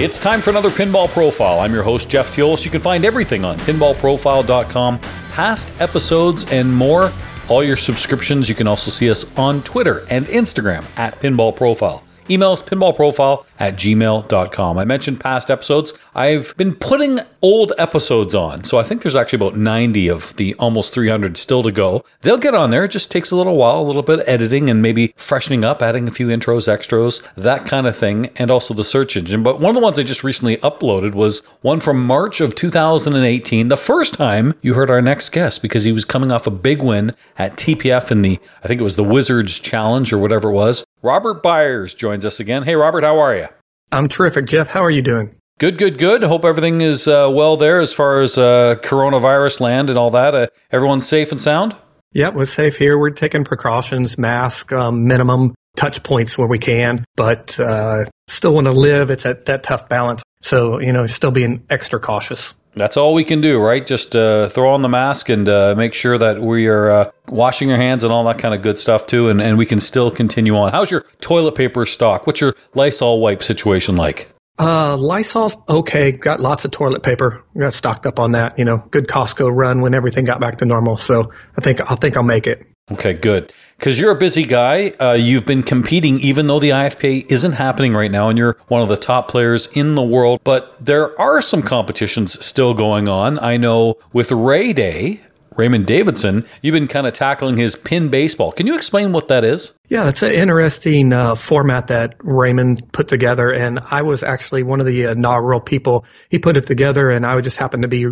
It's time for another Pinball Profile. I'm your host, Jeff Teolis. You can find everything on pinballprofile.com, past episodes, and more. All your subscriptions. You can also see us on Twitter and Instagram at Pinball Profile. Email us pinballprofile at gmail.com. I mentioned past episodes. I've been putting old episodes on. So I think there's actually about 90 of the almost 300 still to go. They'll get on there. It just takes a little while, a little bit of editing and maybe freshening up, adding a few intros, extras, that kind of thing, and also the search engine. But one of the ones I just recently uploaded was one from March of 2018. The first time you heard our next guest because he was coming off a big win at TPF in the, I think it was the Wizards Challenge or whatever it was. Robert Byers joins us again. Hey, Robert, how are you? I'm terrific, Jeff. How are you doing? Good, good, good. Hope everything is uh, well there as far as uh, coronavirus land and all that. Uh, everyone's safe and sound? Yeah, we're safe here. We're taking precautions, mask, um, minimum touch points where we can, but uh, still want to live. It's at that tough balance. So, you know, still being extra cautious. That's all we can do, right? Just uh, throw on the mask and uh, make sure that we are uh, washing our hands and all that kind of good stuff too, and, and we can still continue on. How's your toilet paper stock? What's your Lysol wipe situation like? Uh, Lysol's okay. Got lots of toilet paper. Got stocked up on that. You know, good Costco run when everything got back to normal. So I think I think I'll make it. Okay, good. Because you're a busy guy. Uh, you've been competing, even though the IFPA isn't happening right now, and you're one of the top players in the world. But there are some competitions still going on. I know with Ray Day, Raymond Davidson, you've been kind of tackling his pin baseball. Can you explain what that is? Yeah, that's an interesting uh, format that Raymond put together, and I was actually one of the inaugural people. He put it together, and I just happened to be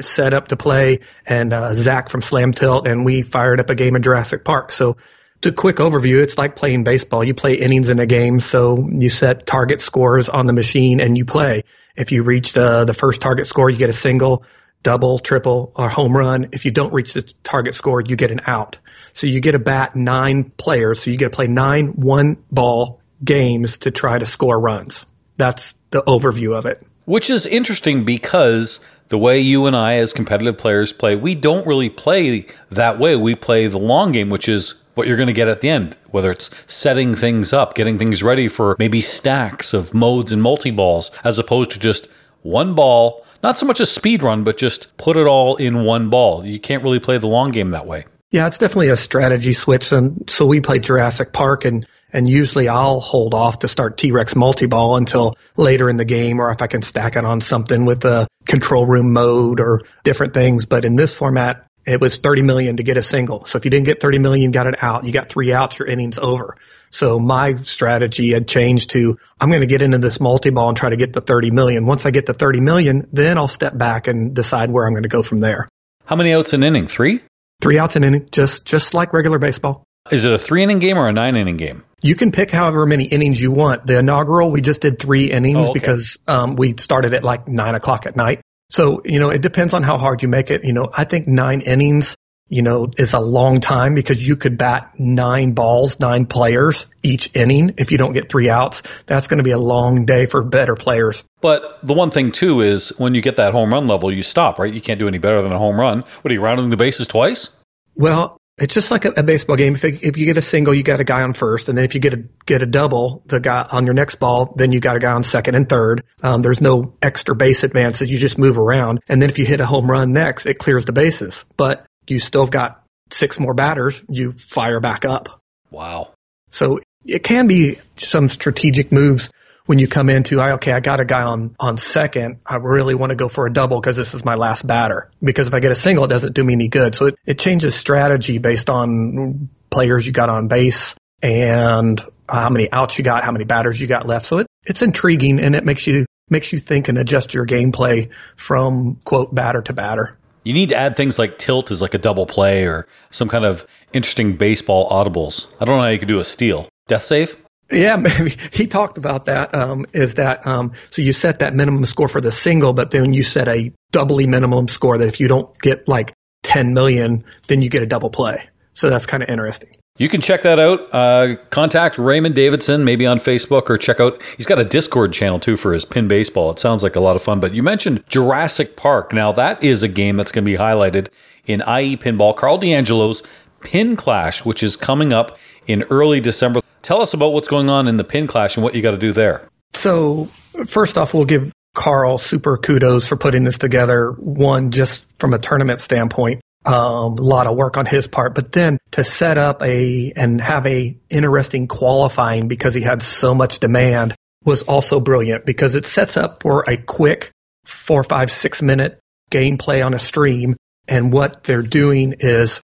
set up to play, and uh, Zach from Slam Tilt, and we fired up a game in Jurassic Park. So, to quick overview, it's like playing baseball. You play innings in a game, so you set target scores on the machine and you play. If you reach the the first target score, you get a single, double, triple, or home run. If you don't reach the target score, you get an out. So you get a bat nine players, so you get to play nine one ball games to try to score runs. That's the overview of it. Which is interesting because the way you and I, as competitive players, play, we don't really play that way. We play the long game, which is what you're going to get at the end, whether it's setting things up, getting things ready for maybe stacks of modes and multi balls, as opposed to just one ball, not so much a speed run, but just put it all in one ball. You can't really play the long game that way. Yeah, it's definitely a strategy switch. And so we play Jurassic Park and and usually I'll hold off to start T-Rex multi-ball until later in the game or if I can stack it on something with a control room mode or different things. But in this format, it was 30 million to get a single. So if you didn't get 30 million, got it out. You got three outs, your inning's over. So my strategy had changed to I'm going to get into this multi-ball and try to get the 30 million. Once I get the 30 million, then I'll step back and decide where I'm going to go from there. How many outs an inning? Three? Three outs an inning, just just like regular baseball. Is it a three inning game or a nine inning game? You can pick however many innings you want. The inaugural, we just did three innings Oh, okay. because um, we started at like nine o'clock at night. So, you know, it depends on how hard you make it. You know, I think nine innings, you know, is a long time because you could bat nine balls, nine players each inning. If you don't get three outs, that's going to be a long day for better players. But the one thing too is when you get that home run level, you stop, right? You can't do any better than a home run. What are you rounding the bases twice? Well, it's just like a, a baseball game. If, it, if you get a single, you got a guy on first, and then if you get a get a double, the guy on your next ball, then you got a guy on second and third. Um, there's no extra base advances. You just move around, and then if you hit a home run next, it clears the bases. But you still have got six more batters. You fire back up. Wow. So it can be some strategic moves when you come into, I, okay, I got a guy on, on second. I really want to go for a double because this is my last batter. Because if I get a single, it doesn't do me any good. So it, it changes strategy based on players you got on base and how many outs you got, how many batters you got left. So it, it's intriguing and it makes you, makes you think and adjust your gameplay from quote batter to batter. You need to add things like tilt as like a double play or some kind of interesting baseball audibles. I don't know how you could do a steal. Death save? Yeah, maybe he talked about that. Um, is that um, so? You set that minimum score for the single, but then you set a doubly minimum score that if you don't get like 10 million, then you get a double play. So that's kind of interesting. You can check that out. Uh, contact Raymond Davidson, maybe on Facebook, or check out. He's got a Discord channel too for his pin baseball. It sounds like a lot of fun. But you mentioned Jurassic Park. Now that is a game that's going to be highlighted in IE Pinball. Carl D'Angelo's Pin Clash, which is coming up in early December. Tell us about what's going on in the Pin Clash and what you got to do there. So first off, we'll give Carl super kudos for putting this together. One, just from a tournament standpoint, um, a lot of work on his part, but then to set up a and have a interesting qualifying because he had so much demand was also brilliant because it sets up for a quick four, five, six minute gameplay on a stream. And what they're doing is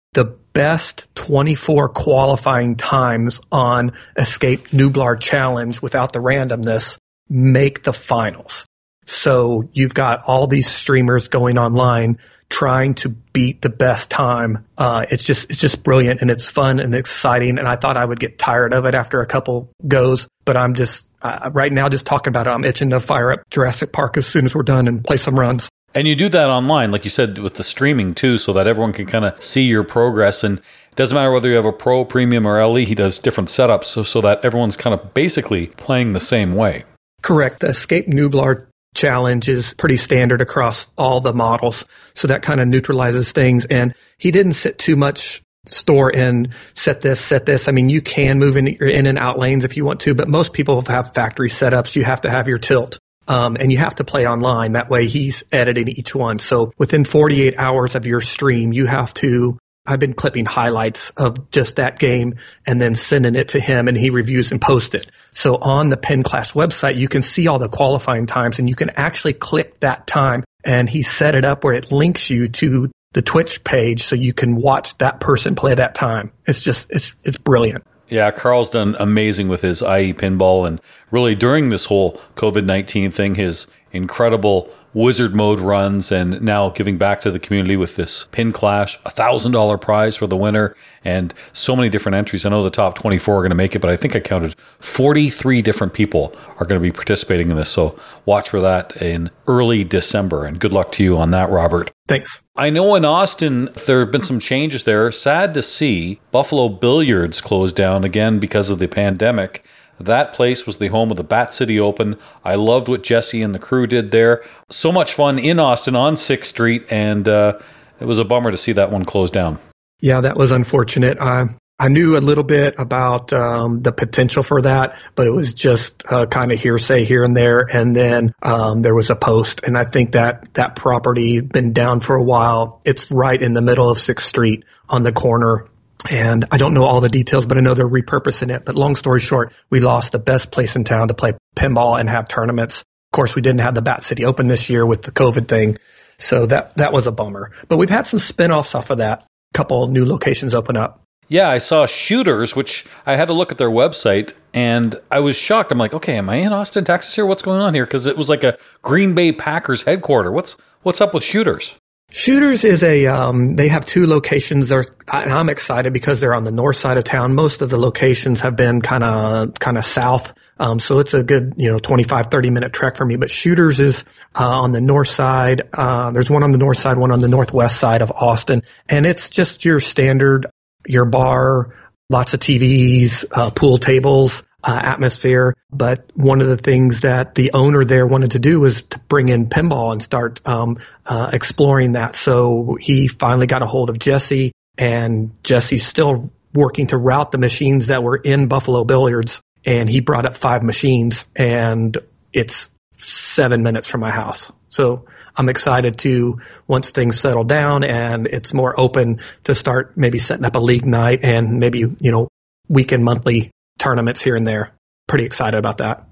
best 24 qualifying times on Escape Nublar Challenge without the randomness make the finals. So you've got all these streamers going online trying to beat the best time. Uh, it's just it's just brilliant and it's fun and exciting. And I thought I would get tired of it after a couple goes, but I'm just uh, right now just talking about it. I'm itching to fire up Jurassic Park as soon as we're done and play some runs. And you do that online, like you said, with the streaming too, so that everyone can kind of see your progress. And it doesn't matter whether you have a pro, premium, or LE, he does different setups so, so that everyone's kind of basically playing the same way. Correct. The Escape Nublar challenge is pretty standard across all the models. So that kind of neutralizes things. And he didn't sit too much store in set this, set this. I mean, you can move in in and out lanes if you want to, but most people have factory setups. You have to have your tilt. Um, and you have to play online. That way he's editing each one. So within 48 hours of your stream, you have to I've been clipping highlights of just that game and then sending it to him and he reviews and posts it. So on the Pin Clash website, you can see all the qualifying times and you can actually click that time and he set it up where it links you to the Twitch page so you can watch that person play that time. It's just, it's, it's brilliant. Yeah, Carl's done amazing with his IE pinball and really during this whole COVID 19 thing, his incredible wizard mode runs and now giving back to the community with this pin clash, a thousand dollar prize for the winner, and so many different entries. I know the top 24 are going to make it, but I think I counted 43 different people are going to be participating in this. So watch for that in early December. And good luck to you on that, Robert. Thanks. I know in Austin there have been some changes there. Sad to see Buffalo Billiards closed down again because of the pandemic. That place was the home of the Bat City Open. I loved what Jesse and the crew did there. So much fun in Austin on 6th Street, and uh, it was a bummer to see that one close down. Yeah, that was unfortunate. I, I knew a little bit about um, the potential for that, but it was just uh, kind of hearsay here and there. And then um, there was a post, and I think that that property been down for a while. It's right in the middle of Sixth Street on the corner and I don't know all the details, but I know they're repurposing it. But long story short, we lost the best place in town to play pinball and have tournaments. Of course, we didn't have the Bat City Open this year with the COVID thing. So that, that was a bummer. But we've had some spin-offs off of that. A couple new locations open up. Yeah, I saw Shooters, which I had to look at their website and I was shocked. I'm like, okay, am I in Austin, Texas here? What's going on here? Because it was like a Green Bay Packers headquarters. What's what's up with Shooters? Shooters is a, um, they have two locations. There, I'm excited because they're on the north side of town. Most of the locations have been kind of, kind of south. Um, so it's a good, you know, 25, 30 minute trek for me. But Shooters is, uh, on the north side. Uh, there's one on the north side, one on the northwest side of Austin. And it's just your standard, your bar, lots of TVs, uh, pool tables, uh, atmosphere. But one of the things that the owner there wanted to do was to bring in pinball and start um, uh, exploring that. So he finally got a hold of Jesse, and Jesse's still working to route the machines that were in Buffalo Billiards. And he brought up five machines, and it's seven minutes from my house. So I'm excited to once things settle down and it's more open to start maybe setting up a league night and maybe you know weekend monthly tournaments here and there. Pretty excited about that.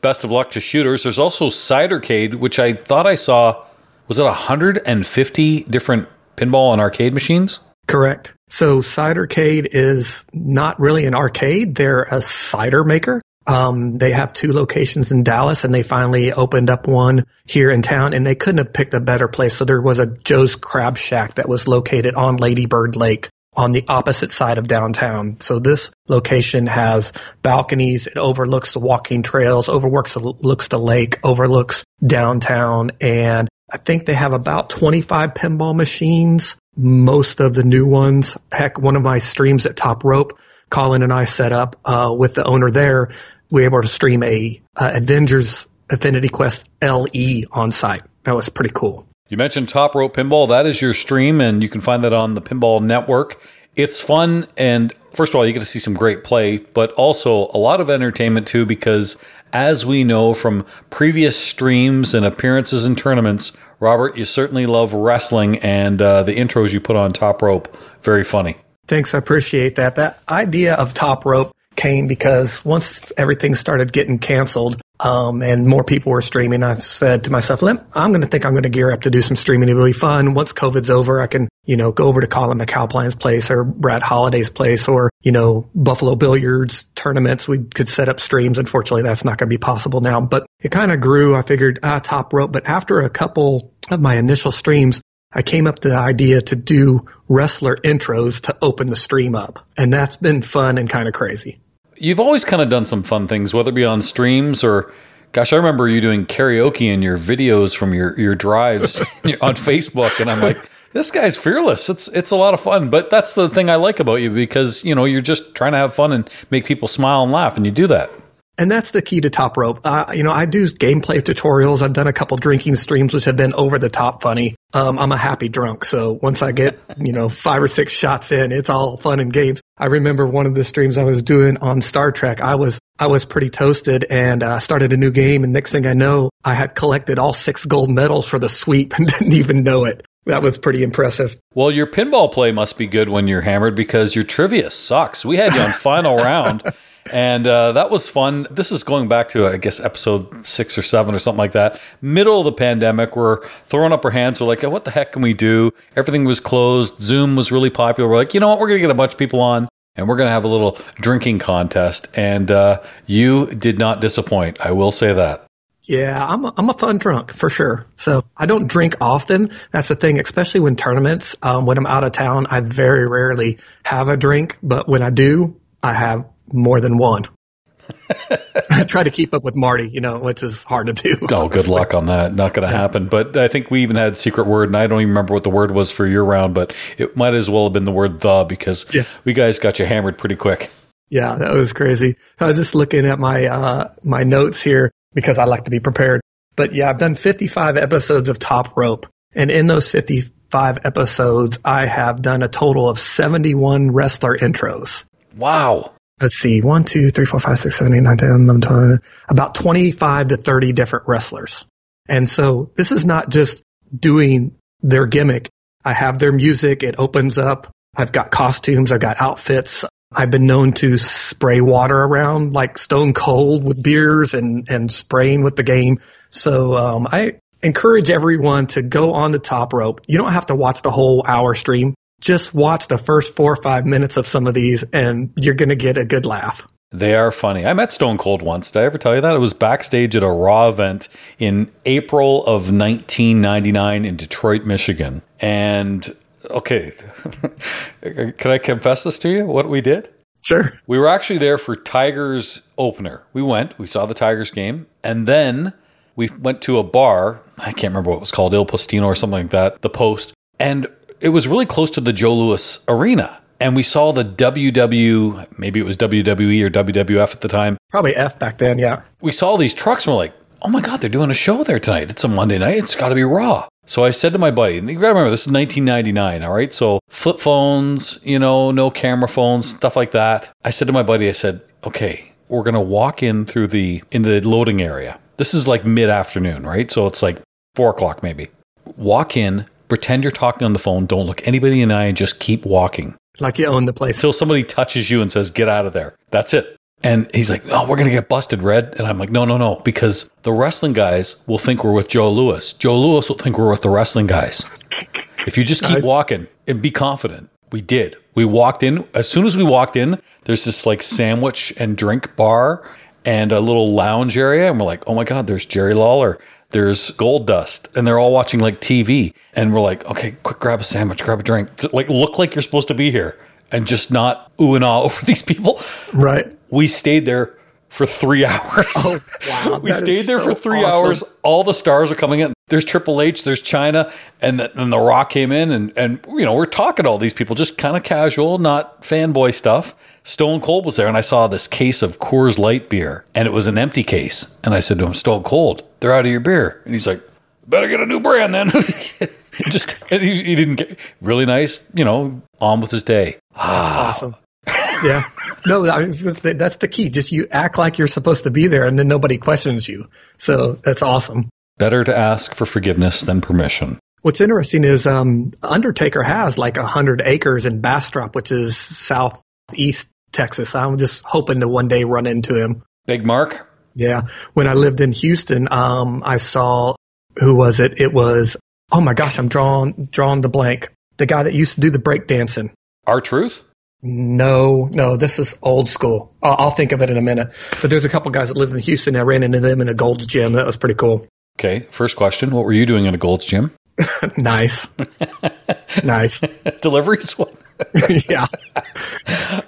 Best of luck to shooters. There's also Cidercade, which I thought I saw was it 150 different pinball and arcade machines? Correct. So Cidercade is not really an arcade; they're a cider maker. Um, they have two locations in Dallas, and they finally opened up one here in town. And they couldn't have picked a better place. So there was a Joe's Crab Shack that was located on Ladybird Lake, on the opposite side of downtown. So this location has balconies. It overlooks the walking trails, overlooks looks the lake, overlooks downtown, and I think they have about 25 pinball machines. Most of the new ones. Heck, one of my streams at Top Rope, Colin and I set up uh, with the owner there. We were able to stream a uh, Avengers Affinity Quest LE on site. That was pretty cool. You mentioned Top Rope Pinball. That is your stream, and you can find that on the Pinball Network. It's fun, and first of all, you get to see some great play, but also a lot of entertainment too, because as we know from previous streams and appearances in tournaments, Robert, you certainly love wrestling and uh, the intros you put on Top Rope. Very funny. Thanks, I appreciate that. That idea of Top Rope came because once everything started getting canceled um, and more people were streaming, I said to myself, I'm going to think I'm going to gear up to do some streaming. It'll be fun. Once COVID's over, I can, you know, go over to Colin McAlpine's place or Brad Holliday's place or, you know, Buffalo Billiards tournaments. We could set up streams. Unfortunately, that's not going to be possible now, but it kind of grew. I figured, ah, top rope. But after a couple of my initial streams, I came up to the idea to do wrestler intros to open the stream up. And that's been fun and kind of crazy. You've always kind of done some fun things, whether it be on streams or, gosh, I remember you doing karaoke in your videos from your, your drives on Facebook. And I'm like, this guy's fearless. It's it's a lot of fun. But that's the thing I like about you because, you know, you're just trying to have fun and make people smile and laugh. And you do that. And that's the key to Top Rope. Uh, you know, I do gameplay tutorials. I've done a couple drinking streams, which have been over the top funny. Um, I'm a happy drunk. So once I get, you know, five or six shots in, it's all fun and games. I remember one of the streams I was doing on Star Trek. I was, I was pretty toasted and uh, started a new game. And next thing I know, I had collected all six gold medals for the sweep and didn't even know it. That was pretty impressive. Well, your pinball play must be good when you're hammered because your trivia sucks. We had you on final round and uh, that was fun. This is going back to I guess episode six or seven or something like that. Middle of the pandemic, we're throwing up our hands. We're like, what the heck can we do? Everything was closed. Zoom was really popular. We're like, you know what? We're gonna get a bunch of people on. And we're going to have a little drinking contest. And uh, you did not disappoint. I will say that. Yeah, I'm a, I'm a fun drunk for sure. So I don't drink often. That's the thing, especially when tournaments. Um, when I'm out of town, I very rarely have a drink. But when I do, I have more than one. I try to keep up with Marty, you know, which is hard to do. Oh, good luck on that. Not going to yeah. happen. But I think we even had secret word, and I don't even remember what the word was for your round, but it might as well have been the word the because yes. we guys got you hammered pretty quick. Yeah, that was crazy. I was just looking at my uh, my notes here because I like to be prepared. But yeah, I've done 55 episodes of Top Rope, and in those 55 episodes, I have done a total of 71 wrestler intros. Wow let's see, one, two, three, four, five, six, seven, eight, nine, 10, 11, 12, about 25 to 30 different wrestlers. And so this is not just doing their gimmick. I have their music. It opens up. I've got costumes. I've got outfits. I've been known to spray water around like stone cold with beers and, and spraying with the game. So, um, I encourage everyone to go on the top rope. You don't have to watch the whole hour stream just watch the first four or five minutes of some of these and you're going to get a good laugh. They are funny. I met Stone Cold once. Did I ever tell you that? It was backstage at a Raw event in April of 1999 in Detroit, Michigan. And okay, can I confess this to you? What we did? Sure. We were actually there for Tigers opener. We went, we saw the Tigers game, and then we went to a bar. I can't remember what it was called, Il Postino or something like that, the Post. And it was really close to the Joe Louis Arena. And we saw the WW, maybe it was WWE or WWF at the time. Probably F back then, yeah. We saw these trucks and we're like, oh my God, they're doing a show there tonight. It's a Monday night. It's got to be Raw. So I said to my buddy, and you gotta remember, this is 1999, all right? So flip phones, you know, no camera phones, stuff like that. I said to my buddy, I said, okay, we're gonna walk in through the, in the loading area. This is like mid afternoon, right? So it's like four o'clock maybe. Walk in, pretend you're talking on the phone. Don't look anybody in the eye and just keep walking. Like you own the place. Until somebody touches you and says, get out of there. That's it. And he's like, oh, we're going to get busted, Red. And I'm like, no, no, no, because the wrestling guys will think we're with Joe Louis. Joe Louis will think we're with the wrestling guys. if you just keep nice. walking and be confident, we did. We walked in. As soon as we walked in, there's this like sandwich and drink bar and a little lounge area. And we're like, oh my God, there's Jerry Lawler there's Goldust and they're all watching like TV. And we're like, okay, quick, grab a sandwich, grab a drink, like look like you're supposed to be here, and just not ooh and ah over these people. Right. We stayed there for three hours. Oh, wow. we stayed there so for three awesome. hours. All the stars are coming in. There's Triple H, there's Chyna, and the, and the Rock came in, and and you know we're talking to all these people, just kind of casual, not fanboy stuff. Stone Cold was there, and I saw this case of Coors Light beer, and it was an empty case. And I said to him, Stone Cold, they're out of your beer, and he's like, better get a new brand then. just he, he, didn't get really nice, you know, on with his day. Ah. awesome. yeah. No, that's the key. Just you act like you're supposed to be there and then nobody questions you. So that's awesome. Better to ask for forgiveness than permission. What's interesting is um, Undertaker has like a hundred acres in Bastrop, which is southeast Texas. I'm just hoping to one day run into him. Big Mark. Yeah. When I lived in Houston, um, I saw who was it? It was oh my gosh, I'm drawing drawing the blank. The guy that used to do the breakdancing. R-Truth. No, no, this is old school. I'll, I'll, think of it in a minute. But there's a couple guys that live in Houston. I ran into them in a Gold's Gym. That was pretty cool. Okay, first question: What were you doing in a Gold's Gym? nice, nice deliveries. yeah,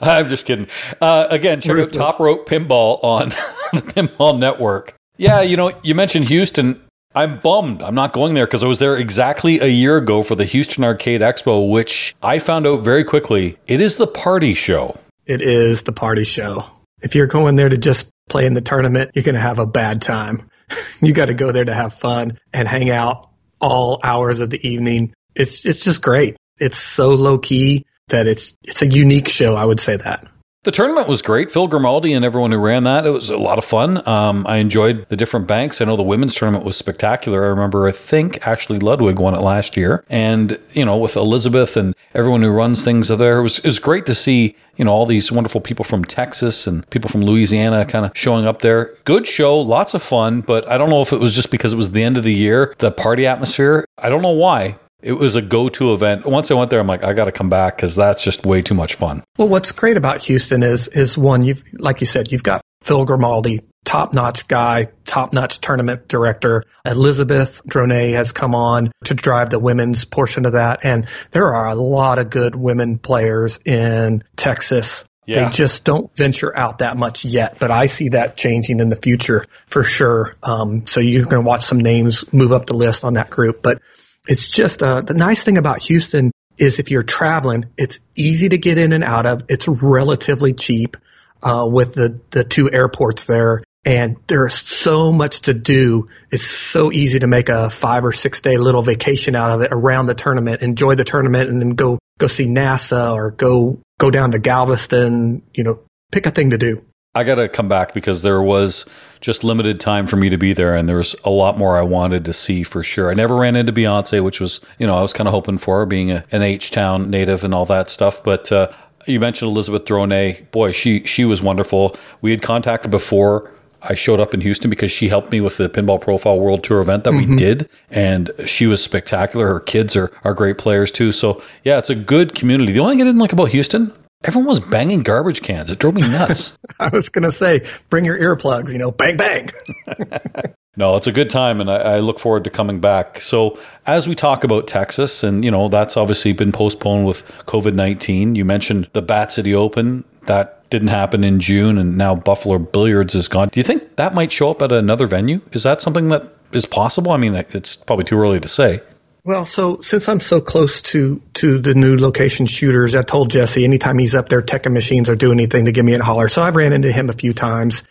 I'm just kidding. Uh, again, check out Top Rope Pinball on the Pinball Network. Yeah, you know, you mentioned Houston. I'm bummed. I'm not going there because I was there exactly a year ago for the Houston Arcade Expo, which I found out very quickly it is the party show. It is the party show. If you're going there to just play in the tournament, you're going to have a bad time. you got to go there to have fun and hang out all hours of the evening. It's it's just great. It's so low key that it's it's a unique show. I would say that. The tournament was great. Phil Grimaldi and everyone who ran that, it was a lot of fun. Um, I enjoyed the different banks. I know the women's tournament was spectacular. I remember, I think Ashley Ludwig won it last year. And, you know, with Elizabeth and everyone who runs things there, it was, it was great to see, you know, all these wonderful people from Texas and people from Louisiana kind of showing up there. Good show, lots of fun, but I don't know if it was just because it was the end of the year, the party atmosphere. I don't know why, it was a go-to event. Once I went there, I'm like, I got to come back because that's just way too much fun. Well, what's great about Houston is is one, you've like you said, you've got Phil Grimaldi, top-notch guy, top-notch tournament director. Elizabeth Droney has come on to drive the women's portion of that, and there are a lot of good women players in Texas. Yeah. They just don't venture out that much yet, but I see that changing in the future for sure. Um, so you're going to watch some names move up the list on that group, but it's just uh, the nice thing about Houston is if you're traveling, it's easy to get in and out of. It's relatively cheap uh, with the the two airports there, and there's so much to do. It's so easy to make a five or six day little vacation out of it around the tournament, enjoy the tournament, and then go go see NASA or go go down to Galveston. You know, pick a thing to do. I got to come back because there was just limited time for me to be there, and there was a lot more I wanted to see for sure. I never ran into Beyonce, which was, you know, I was kind of hoping for, being a, an H Town native and all that stuff. But uh, you mentioned Elizabeth Droney. Boy, she she was wonderful. We had contacted before. I showed up in Houston because she helped me with the Pinball Profile World Tour event that mm-hmm. we did, and she was spectacular. Her kids are are great players too. So yeah, it's a good community. The only thing I didn't like about Houston Everyone was banging garbage cans. It drove me nuts. I was going to say, bring your earplugs, you know, bang, bang. no, it's a good time, and I, I, look forward to coming back. So, as we talk about Texas, and, you know, that's obviously been postponed with COVID 19, you mentioned the Bat City Open. That didn't happen in June, and now Buffalo Billiards is gone. Do you think that might show up at another venue? Is that something that is possible? I mean, it's probably too early to say. Well, so since I'm so close to to the new location shooters, I told Jesse anytime he's up there teching machines or doing anything to give me a holler. So I've ran into him a few times,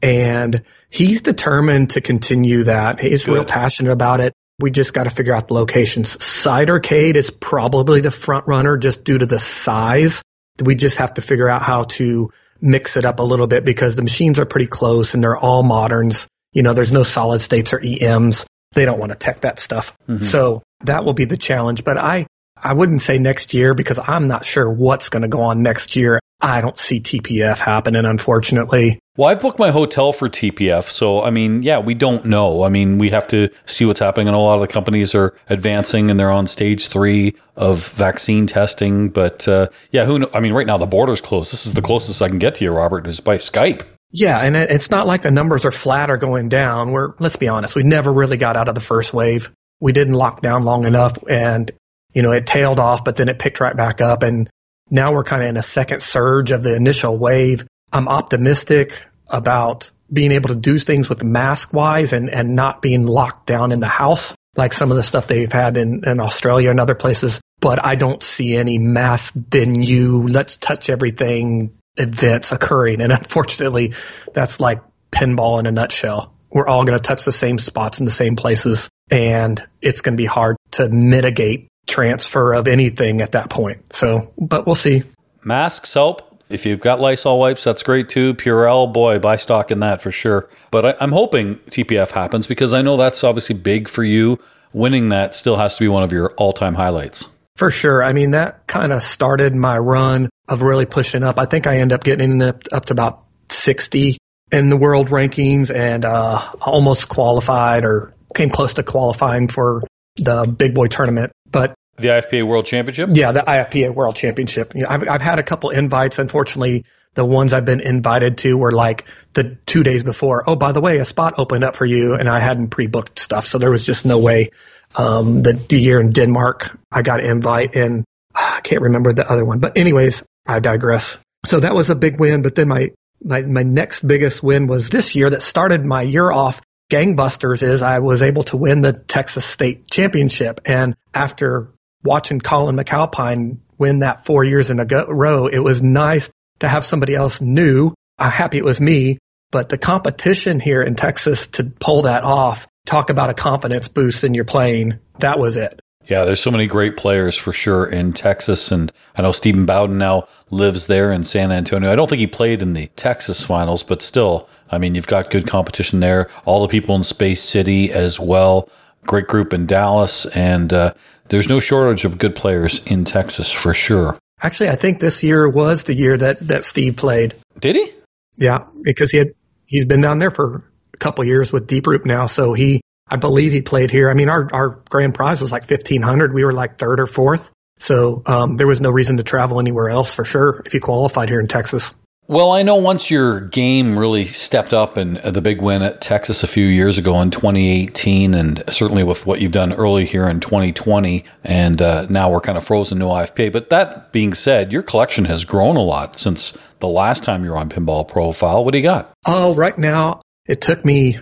and he's determined to continue that. He's Good. real passionate about it. We just got to figure out the locations. Cidercade is probably the front runner just due to the size. We just have to figure out how to mix it up a little bit because the machines are pretty close and they're all moderns. You know, there's no solid states or EMs. They don't want to tech that stuff. Mm-hmm. So that will be the challenge. But I, I wouldn't say next year because I'm not sure what's going to go on next year. I don't see TPF happening, unfortunately. Well, I've booked my hotel for TPF. So, I mean, yeah, we don't know. I mean, we have to see what's happening. And a lot of the companies are advancing and they're on stage three of vaccine testing. But uh, yeah, who know? I mean, right now the border's closed. This is the closest I can get to you, Robert, is by Skype. Yeah, and it's not like the numbers are flat or going down. We're, let's be honest, we never really got out of the first wave we didn't lock down long enough and, you know, it tailed off, but then it picked right back up. And now we're kind of in a second surge of the initial wave. I'm optimistic about being able to do things with mask wise and, and not being locked down in the house like some of the stuff they've had in, in Australia and other places. But I don't see any mass venue, let's touch everything events occurring. And unfortunately, that's like pinball in a nutshell we're all going to touch the same spots in the same places, and it's going to be hard to mitigate transfer of anything at that point. So, but we'll see. Masks help. If you've got Lysol wipes, that's great too. Purell, boy, buy stock in that for sure. But I, am hoping TPF happens because I know that's obviously big for you. Winning that still has to be one of your all time highlights. For sure. I mean, that kind of started my run of really pushing up. I think I end up getting up, up to about 60 in the world rankings and uh, almost qualified or came close to qualifying for the big boy tournament. But the IFPA World Championship? Yeah, the IFPA World Championship. You know, I've, I've had a couple invites. Unfortunately, the ones I've been invited to were like the two days before. Oh, by the way, a spot opened up for you, and I hadn't pre-booked stuff, so there was just no way. Um, the, the year in Denmark, I got an invite, and I can't remember the other one. But anyways, I digress. So that was a big win. But then my my my next biggest win was this year that started my year off gangbusters. Is I was able to win the Texas State Championship, and after watching Colin McAlpine win that four years in a row, it was nice to have somebody else new. I'm happy it was me, but the competition here in Texas to pull that off, talk about a confidence boost in your playing, that was it. Yeah, there's so many great players for sure in Texas. And I know Stephen Bowden now lives there in San Antonio. I don't think he played in the Texas finals, but still, I mean, you've got good competition there. All the people in Space City as well. Great group in Dallas. And uh, there's no shortage of good players in Texas for sure. Actually, I think this year was the year that, that Steve played. Did he? Yeah, because he had he's been down there for a couple years with Deep Root now, so he I believe he played here. I mean, our our grand prize was like fifteen hundred. We were like third or fourth, so um, there was no reason to travel anywhere else for sure if you qualified here in Texas. Well, I know once your game really stepped up and the big win at Texas a few years ago in 2018, and certainly with what you've done early here in 2020, and uh, now we're kind of frozen no IFPA. But that being said, your collection has grown a lot since the last time you were on Pinball Profile. What do you got? Oh, right now it took me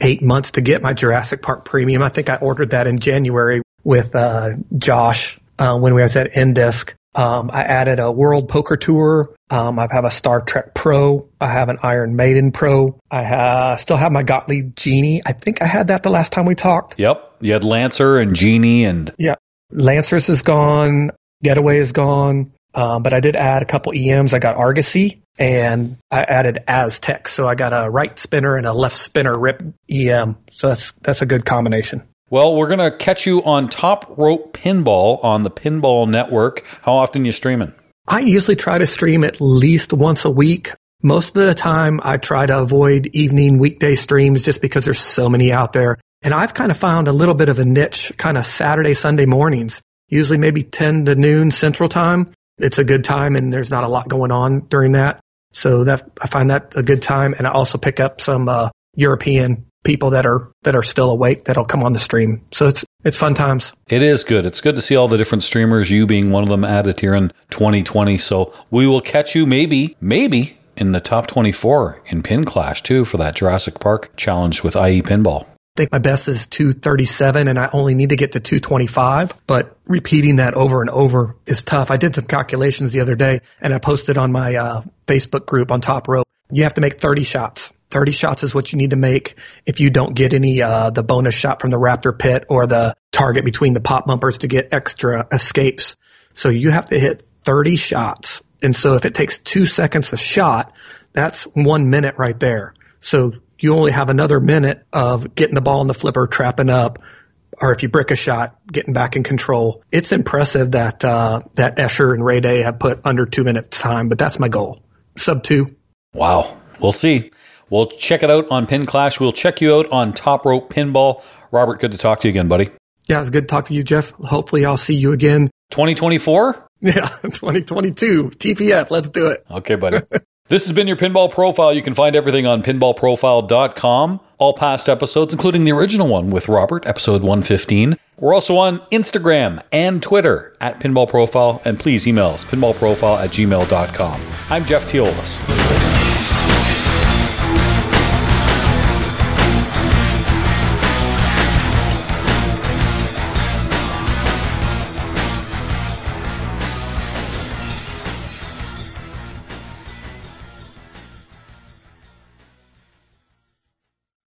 eight months to get my Jurassic Park Premium. I think I ordered that in January with uh, Josh uh, when we was at Indisc. Um, I added a World Poker Tour. Um, I have a Star Trek Pro. I have an Iron Maiden Pro. I ha- still have my Gottlieb Genie. I think I had that the last time we talked. Yep. You had Lancer and Genie and. Yeah. Lancers is gone. Getaway is gone. Um, but I did add a couple EMs. I got Argosy and I added Aztec. So I got a right spinner and a left spinner rip EM. So that's, that's a good combination. Well, we're going to catch you on Top Rope Pinball on the Pinball Network. How often you streaming? I usually try to stream at least once a week. Most of the time, I try to avoid evening weekday streams just because there's so many out there. And I've kind of found a little bit of a niche kind of Saturday, Sunday mornings, usually maybe 10 to noon central time. It's a good time and there's not a lot going on during that. So that I find that a good time. And I also pick up some uh, European people that are that are still awake that'll come on the stream. So it's it's fun times. It is good. It's good to see all the different streamers, you being one of them added here in 2020. So we will catch you maybe, maybe in the top 24 in Pin Clash too for that Jurassic Park challenge with IE Pinball. Think my best is 237 and I only need to get to 225, but repeating that over and over is tough. I did some calculations the other day and I posted on my uh, Facebook group on Top Rope. You have to make 30 shots 30 shots is what you need to make if you don't get any uh, the bonus shot from the raptor pit or the target between the pop bumpers to get extra escapes. So you have to hit 30 shots. And so if it takes two seconds a shot, that's one minute right there. So you only have another minute of getting the ball in the flipper, trapping up, or if you brick a shot, getting back in control. It's impressive that uh, that Escher and Ray Day have put under two minutes time, but that's my goal. Sub two. Wow. We'll see. We'll check it out on Pin Clash. We'll check you out on Top Rope Pinball. Robert, good to talk to you again, buddy. Yeah, it's good to talk to you, Jeff. Hopefully, I'll see you again. 2024? Yeah, 2022. TPF. Let's do it. Okay, buddy. this has been your Pinball Profile. You can find everything on pinballprofile.com. All past episodes, including the original one with Robert, episode 115. We're also on Instagram and Twitter at Pinball Profile. And please email us, pinballprofile at gmail.com. I'm Jeff Teolis.